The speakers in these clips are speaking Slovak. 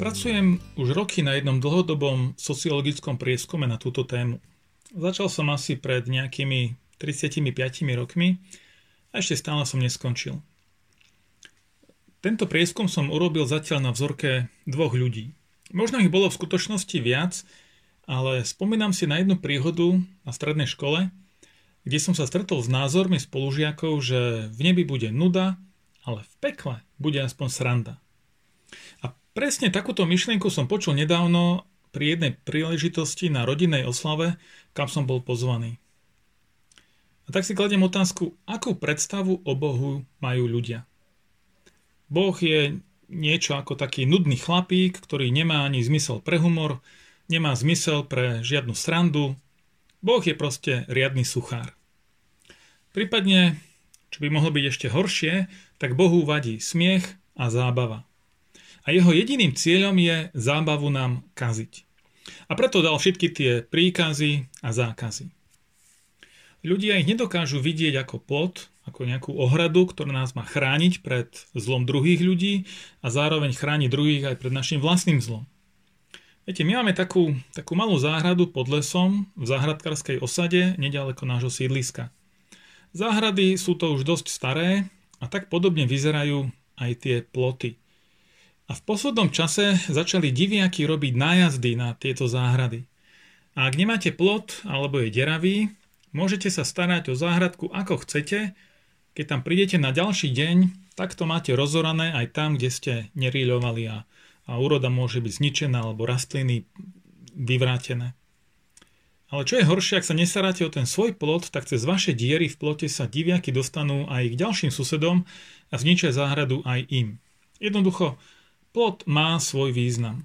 Pracujem už roky na jednom dlhodobom sociologickom prieskume na túto tému. Začal som asi pred nejakými 35 rokmi a ešte stále som neskončil. Tento prieskum som urobil zatiaľ na vzorke dvoch ľudí. Možno ich bolo v skutočnosti viac, ale spomínam si na jednu príhodu na strednej škole, kde som sa stretol s názormi spolužiakov, že v nebi bude nuda, ale v pekle bude aspoň sranda. Presne takúto myšlienku som počul nedávno pri jednej príležitosti na rodinnej oslave, kam som bol pozvaný. A tak si kladiem otázku, akú predstavu o Bohu majú ľudia. Boh je niečo ako taký nudný chlapík, ktorý nemá ani zmysel pre humor, nemá zmysel pre žiadnu srandu. Boh je proste riadny suchár. Prípadne, čo by mohlo byť ešte horšie, tak Bohu vadí smiech a zábava a jeho jediným cieľom je zábavu nám kaziť. A preto dal všetky tie príkazy a zákazy. Ľudia ich nedokážu vidieť ako plot, ako nejakú ohradu, ktorá nás má chrániť pred zlom druhých ľudí a zároveň chrániť druhých aj pred našim vlastným zlom. Viete, my máme takú, takú malú záhradu pod lesom v záhradkarskej osade nedaleko nášho sídliska. Záhrady sú to už dosť staré a tak podobne vyzerajú aj tie ploty. A v poslednom čase začali diviaky robiť nájazdy na tieto záhrady. A ak nemáte plot alebo je deravý, môžete sa starať o záhradku ako chcete. Keď tam prídete na ďalší deň, tak to máte rozorané aj tam, kde ste neríľovali a, a úroda môže byť zničená alebo rastliny vyvrátené. Ale čo je horšie, ak sa nestaráte o ten svoj plot, tak cez vaše diery v plote sa diviaky dostanú aj k ďalším susedom a zničia záhradu aj im. Jednoducho, Plot má svoj význam.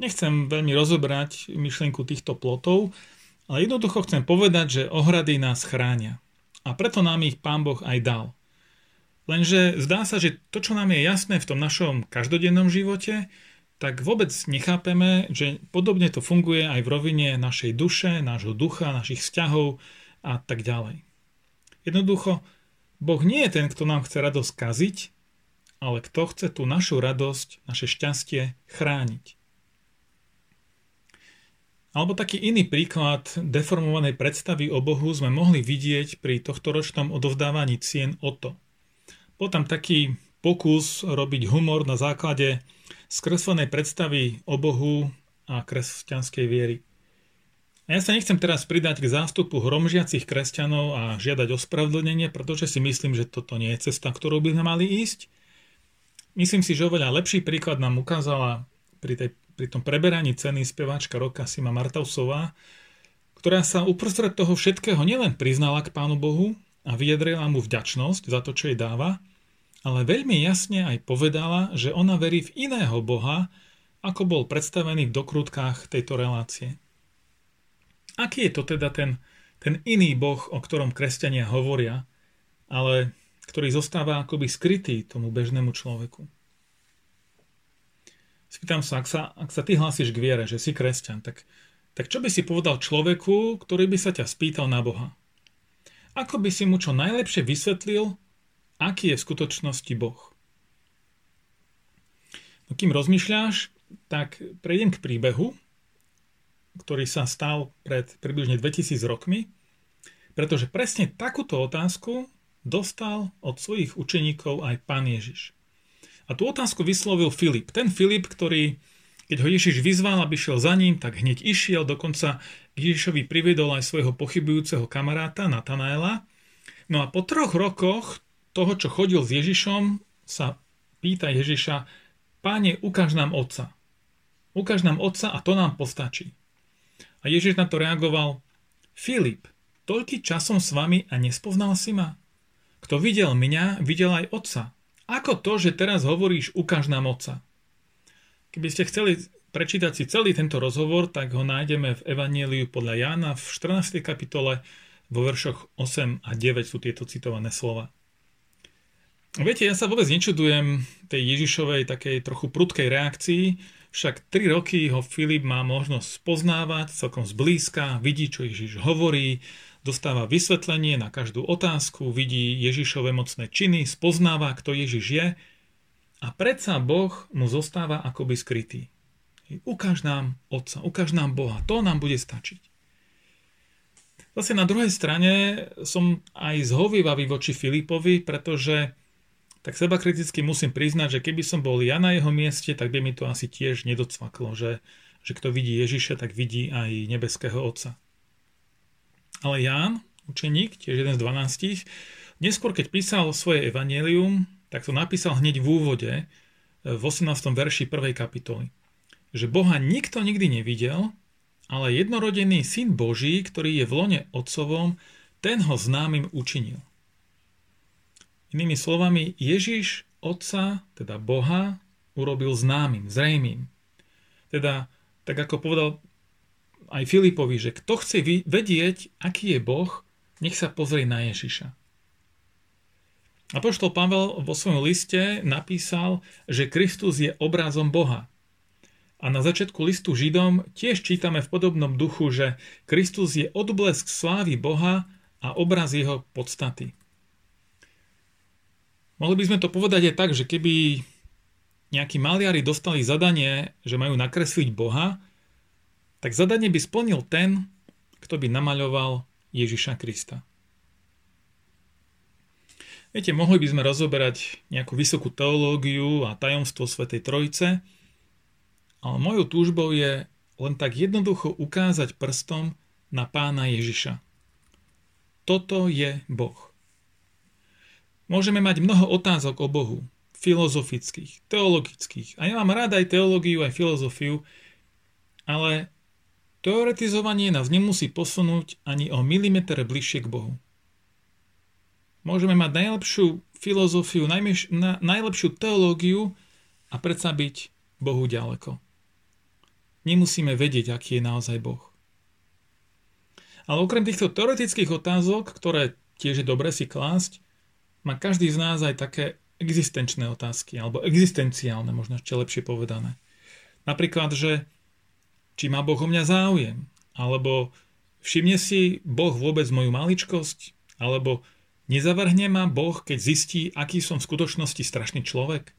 Nechcem veľmi rozobrať myšlienku týchto plotov, ale jednoducho chcem povedať, že ohrady nás chránia. A preto nám ich Pán Boh aj dal. Lenže zdá sa, že to, čo nám je jasné v tom našom každodennom živote, tak vôbec nechápeme, že podobne to funguje aj v rovine našej duše, nášho ducha, našich vzťahov a tak ďalej. Jednoducho, Boh nie je ten, kto nám chce radosť kaziť, ale kto chce tú našu radosť, naše šťastie chrániť. Alebo taký iný príklad deformovanej predstavy o Bohu sme mohli vidieť pri tohtoročnom odovzdávaní cien to. Bol tam taký pokus robiť humor na základe skreslenej predstavy o Bohu a kresťanskej viery. A ja sa nechcem teraz pridať k zástupu hromžiacich kresťanov a žiadať ospravedlnenie, pretože si myslím, že toto nie je cesta, ktorou by sme mali ísť. Myslím si, že oveľa lepší príklad nám ukázala pri, tej, pri tom preberaní ceny speváčka roka Sima Martausová, ktorá sa uprostred toho všetkého nielen priznala k Pánu Bohu a vyjadrila mu vďačnosť za to, čo jej dáva, ale veľmi jasne aj povedala, že ona verí v iného Boha, ako bol predstavený v dokrutkách tejto relácie. Aký je to teda ten, ten iný Boh, o ktorom kresťania hovoria, ale ktorý zostáva akoby skrytý tomu bežnému človeku. Spýtam sa, ak sa, ak sa ty hlásiš k viere, že si kresťan, tak, tak čo by si povedal človeku, ktorý by sa ťa spýtal na Boha? Ako by si mu čo najlepšie vysvetlil, aký je v skutočnosti Boh? No kým rozmýšľaš, tak prejdem k príbehu, ktorý sa stal pred približne 2000 rokmi, pretože presne takúto otázku dostal od svojich učeníkov aj pán Ježiš. A tú otázku vyslovil Filip. Ten Filip, ktorý, keď ho Ježiš vyzval, aby šiel za ním, tak hneď išiel, dokonca Ježišovi priviedol aj svojho pochybujúceho kamaráta Natanaela. No a po troch rokoch toho, čo chodil s Ježišom, sa pýta Ježiša, páne, ukáž nám otca. Ukáž nám otca a to nám postačí. A Ježiš na to reagoval, Filip, toľký časom s vami a nespoznal si ma? Kto videl mňa, videl aj otca. Ako to, že teraz hovoríš, ukáž nám otca? Keby ste chceli prečítať si celý tento rozhovor, tak ho nájdeme v Evanieliu podľa Jána v 14. kapitole vo veršoch 8 a 9 sú tieto citované slova. Viete, ja sa vôbec nečudujem tej Ježišovej takej trochu prudkej reakcii, však 3 roky ho Filip má možnosť spoznávať celkom zblízka, vidí, čo Ježiš hovorí, dostáva vysvetlenie na každú otázku, vidí Ježišové mocné činy, spoznáva, kto Ježiš je a predsa Boh mu zostáva akoby skrytý. Ukáž nám Otca, ukáž nám Boha, to nám bude stačiť. Zase na druhej strane som aj zhovývavý voči Filipovi, pretože tak seba kriticky musím priznať, že keby som bol ja na jeho mieste, tak by mi to asi tiež nedocvaklo, že, že kto vidí Ježiša, tak vidí aj nebeského Otca. Ale Ján, učeník, tiež jeden z dvanástich, neskôr keď písal svoje evanelium, tak to napísal hneď v úvode, v 18. verši 1. kapitoly že Boha nikto nikdy nevidel, ale jednorodený syn Boží, ktorý je v lone otcovom, ten ho známym učinil. Inými slovami, Ježiš Otca, teda Boha, urobil známym, zrejmým. Teda, tak ako povedal aj Filipovi, že kto chce vedieť, aký je Boh, nech sa pozrie na Ježiša. Apoštol Pavel vo svojom liste napísal, že Kristus je obrazom Boha. A na začiatku listu Židom tiež čítame v podobnom duchu, že Kristus je odblesk slávy Boha a obraz jeho podstaty. Mohli by sme to povedať aj tak, že keby nejakí maliari dostali zadanie, že majú nakresliť Boha, tak zadanie by splnil ten, kto by namaľoval Ježiša Krista. Viete, mohli by sme rozoberať nejakú vysokú teológiu a tajomstvo Svetej Trojice, ale mojou túžbou je len tak jednoducho ukázať prstom na pána Ježiša. Toto je Boh. Môžeme mať mnoho otázok o Bohu, filozofických, teologických. A ja mám rád aj teológiu, aj filozofiu, ale teoretizovanie nás nemusí posunúť ani o milimeter bližšie k Bohu. Môžeme mať najlepšiu filozofiu, najlepšiu teológiu a predsa byť Bohu ďaleko nemusíme vedieť, aký je naozaj Boh. Ale okrem týchto teoretických otázok, ktoré tiež je dobre si klásť, má každý z nás aj také existenčné otázky, alebo existenciálne, možno ešte lepšie povedané. Napríklad, že či má Boh o mňa záujem, alebo všimne si Boh vôbec moju maličkosť, alebo nezavrhne ma Boh, keď zistí, aký som v skutočnosti strašný človek.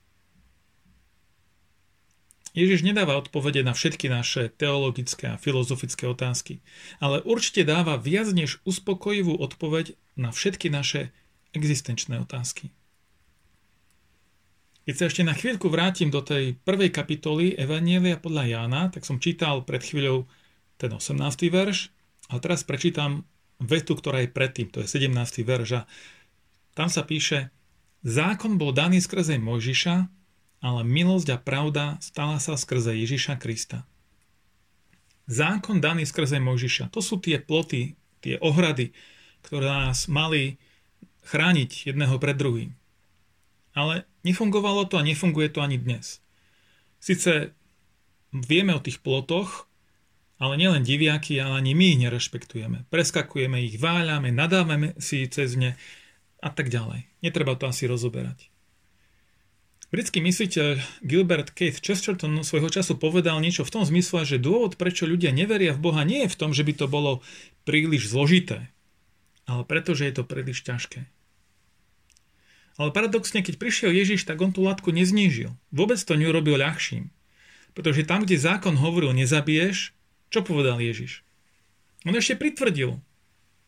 Ježiš nedáva odpovede na všetky naše teologické a filozofické otázky, ale určite dáva viac než uspokojivú odpoveď na všetky naše existenčné otázky. Keď sa ešte na chvíľku vrátim do tej prvej kapitoly Evanielia podľa Jána, tak som čítal pred chvíľou ten 18. verš a teraz prečítam vetu, ktorá je predtým, to je 17. verš a tam sa píše Zákon bol daný skrze Mojžiša, ale milosť a pravda stala sa skrze Ježiša Krista. Zákon daný skrze Mojžiša, to sú tie ploty, tie ohrady, ktoré nás mali chrániť jedného pred druhým. Ale nefungovalo to a nefunguje to ani dnes. Sice vieme o tých plotoch, ale nielen diviaky, ale ani my ich nerešpektujeme. Preskakujeme ich, váľame, nadávame si cez ne a tak ďalej. Netreba to asi rozoberať. Britský mysliteľ Gilbert Keith Chesterton svojho času povedal niečo v tom zmysle, že dôvod, prečo ľudia neveria v Boha, nie je v tom, že by to bolo príliš zložité, ale preto, že je to príliš ťažké. Ale paradoxne, keď prišiel Ježiš, tak on tú látku neznížil. Vôbec to neurobil ľahším. Pretože tam, kde zákon hovoril nezabiješ, čo povedal Ježiš? On ešte pritvrdil.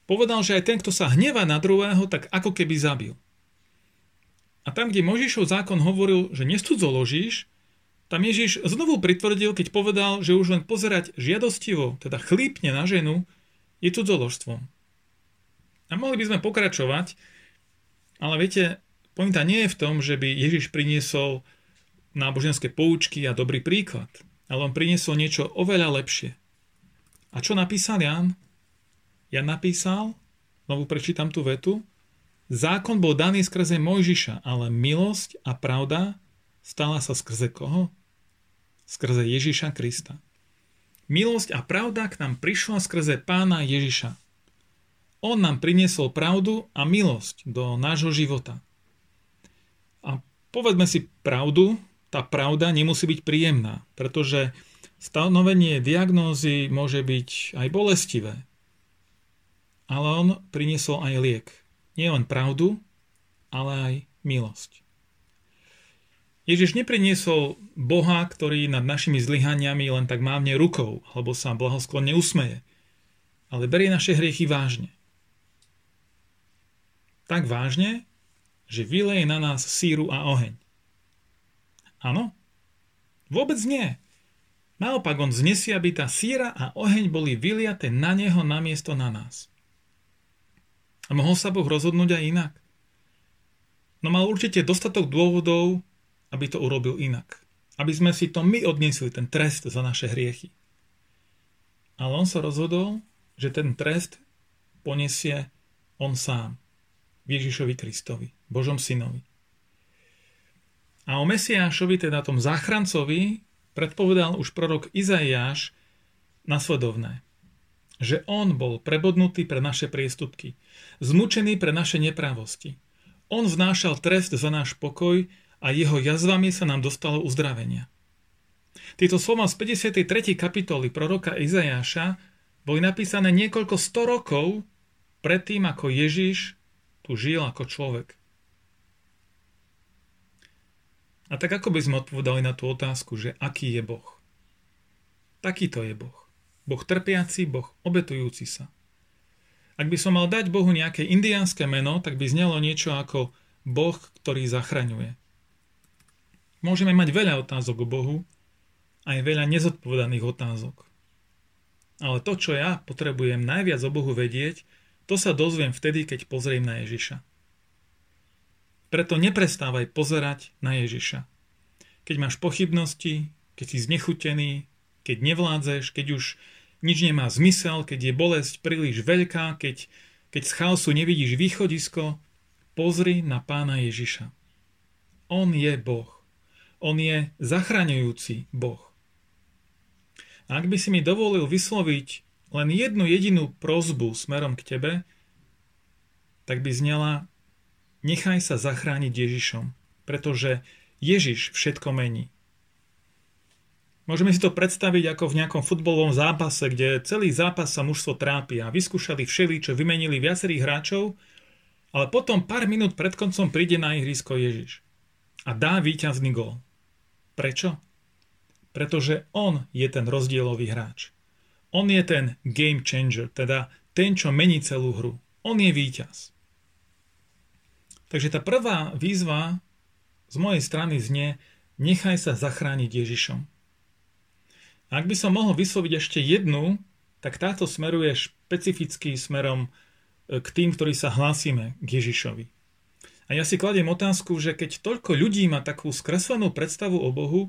Povedal, že aj ten, kto sa hnevá na druhého, tak ako keby zabil. A tam, kde Možišov zákon hovoril, že nestudzoložíš, tam Ježiš znovu pritvrdil, keď povedal, že už len pozerať žiadostivo, teda chlípne na ženu, je cudzoložstvom. A mohli by sme pokračovať, ale viete, pointa nie je v tom, že by Ježiš priniesol náboženské poučky a dobrý príklad, ale on priniesol niečo oveľa lepšie. A čo napísal Jan? Jan napísal, znovu prečítam tú vetu, Zákon bol daný skrze Mojžiša, ale milosť a pravda stala sa skrze koho? skrze Ježiša Krista. Milosť a pravda k nám prišla skrze pána Ježiša. On nám priniesol pravdu a milosť do nášho života. Povedzme si pravdu, tá pravda nemusí byť príjemná, pretože stanovenie diagnózy môže byť aj bolestivé. Ale on priniesol aj liek. Nie len pravdu, ale aj milosť. Ježiš nepriniesol Boha, ktorý nad našimi zlyhaniami len tak mávne rukou alebo sa blahosklonne usmeje, ale berie naše hriechy vážne tak vážne, že vyleje na nás síru a oheň. Áno? Vôbec nie. Naopak on znesie, aby tá síra a oheň boli vyliaté na neho namiesto na nás. A mohol sa Boh rozhodnúť aj inak. No mal určite dostatok dôvodov, aby to urobil inak. Aby sme si to my odniesli, ten trest za naše hriechy. Ale on sa rozhodol, že ten trest poniesie on sám. Ježišovi Kristovi, Božom synovi. A o Mesiášovi, teda tom záchrancovi, predpovedal už prorok Izaiáš nasledovné. Že on bol prebodnutý pre naše priestupky, zmučený pre naše neprávosti. On vnášal trest za náš pokoj a jeho jazvami sa nám dostalo uzdravenia. Tieto slova z 53. kapitoly proroka Izajáša boli napísané niekoľko sto rokov predtým, ako Ježiš tu žil ako človek. A tak ako by sme odpovedali na tú otázku, že aký je Boh? Takýto je Boh. Boh trpiaci, Boh obetujúci sa. Ak by som mal dať Bohu nejaké indiánske meno, tak by znelo niečo ako Boh, ktorý zachraňuje. Môžeme mať veľa otázok o Bohu, aj veľa nezodpovedaných otázok. Ale to, čo ja potrebujem najviac o Bohu vedieť, to sa dozviem vtedy, keď pozriem na Ježiša. Preto neprestávaj pozerať na Ježiša. Keď máš pochybnosti, keď si znechutený, keď nevládzeš, keď už nič nemá zmysel, keď je bolesť príliš veľká, keď, keď z chaosu nevidíš východisko, pozri na pána Ježiša. On je Boh. On je zachraňujúci Boh. A ak by si mi dovolil vysloviť len jednu jedinú prozbu smerom k tebe, tak by znela nechaj sa zachrániť Ježišom, pretože Ježiš všetko mení. Môžeme si to predstaviť ako v nejakom futbolovom zápase, kde celý zápas sa mužstvo trápi a vyskúšali všeli, čo vymenili viacerých hráčov, ale potom pár minút pred koncom príde na ihrisko Ježiš a dá víťazný gol. Prečo? Pretože on je ten rozdielový hráč. On je ten game changer, teda ten, čo mení celú hru. On je víťaz. Takže tá prvá výzva z mojej strany znie nechaj sa zachrániť Ježišom. Ak by som mohol vysloviť ešte jednu, tak táto smeruje špecificky smerom e, k tým, ktorí sa hlásime k Ježišovi. A ja si kladiem otázku, že keď toľko ľudí má takú skreslenú predstavu o Bohu,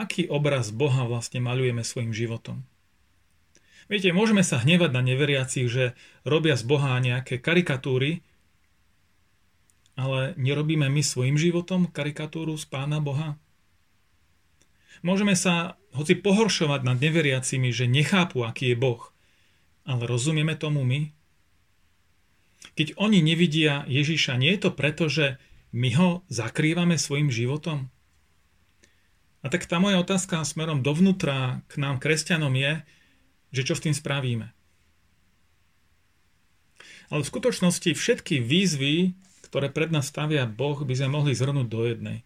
aký obraz Boha vlastne malujeme svojim životom? Viete, môžeme sa hnevať na neveriacich, že robia z Boha nejaké karikatúry, ale nerobíme my svojim životom karikatúru z Pána Boha? Môžeme sa hoci pohoršovať nad neveriacimi, že nechápu, aký je Boh, ale rozumieme tomu my? Keď oni nevidia Ježiša, nie je to preto, že my ho zakrývame svojim životom? A tak tá moja otázka smerom dovnútra k nám, kresťanom, je, že čo s tým spravíme. Ale v skutočnosti všetky výzvy, ktoré pred nás stavia Boh, by sme mohli zhrnúť do jednej.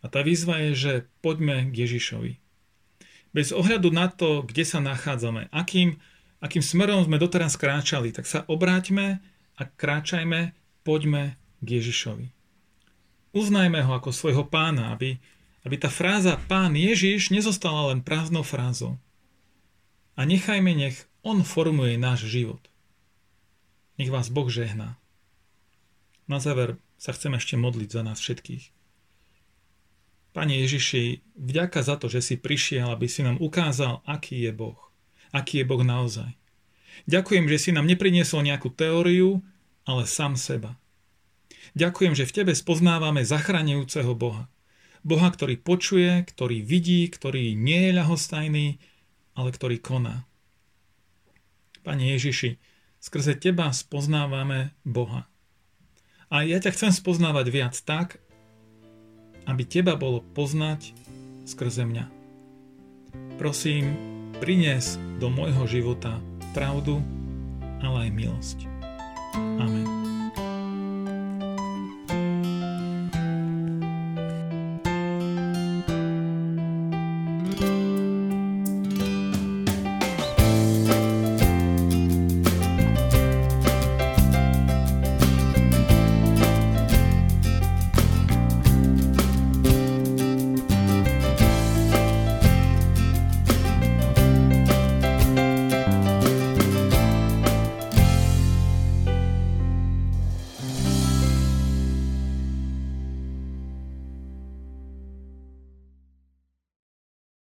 A tá výzva je, že poďme k Ježišovi. Bez ohľadu na to, kde sa nachádzame, akým, akým smerom sme doteraz kráčali, tak sa obráťme a kráčajme, poďme k Ježišovi. Uznajme ho ako svojho pána, aby, aby tá fráza pán Ježiš nezostala len prázdnou frázou a nechajme, nech On formuje náš život. Nech vás Boh žehná. Na záver sa chcem ešte modliť za nás všetkých. Pane Ježiši, vďaka za to, že si prišiel, aby si nám ukázal, aký je Boh. Aký je Boh naozaj. Ďakujem, že si nám nepriniesol nejakú teóriu, ale sám seba. Ďakujem, že v Tebe spoznávame zachraňujúceho Boha. Boha, ktorý počuje, ktorý vidí, ktorý nie je ľahostajný, ale ktorý koná. Pane Ježiši, skrze Teba spoznávame Boha. A ja ťa chcem spoznávať viac tak, aby teba bolo poznať skrze mňa. Prosím, prinies do môjho života pravdu, ale aj milosť. Amen.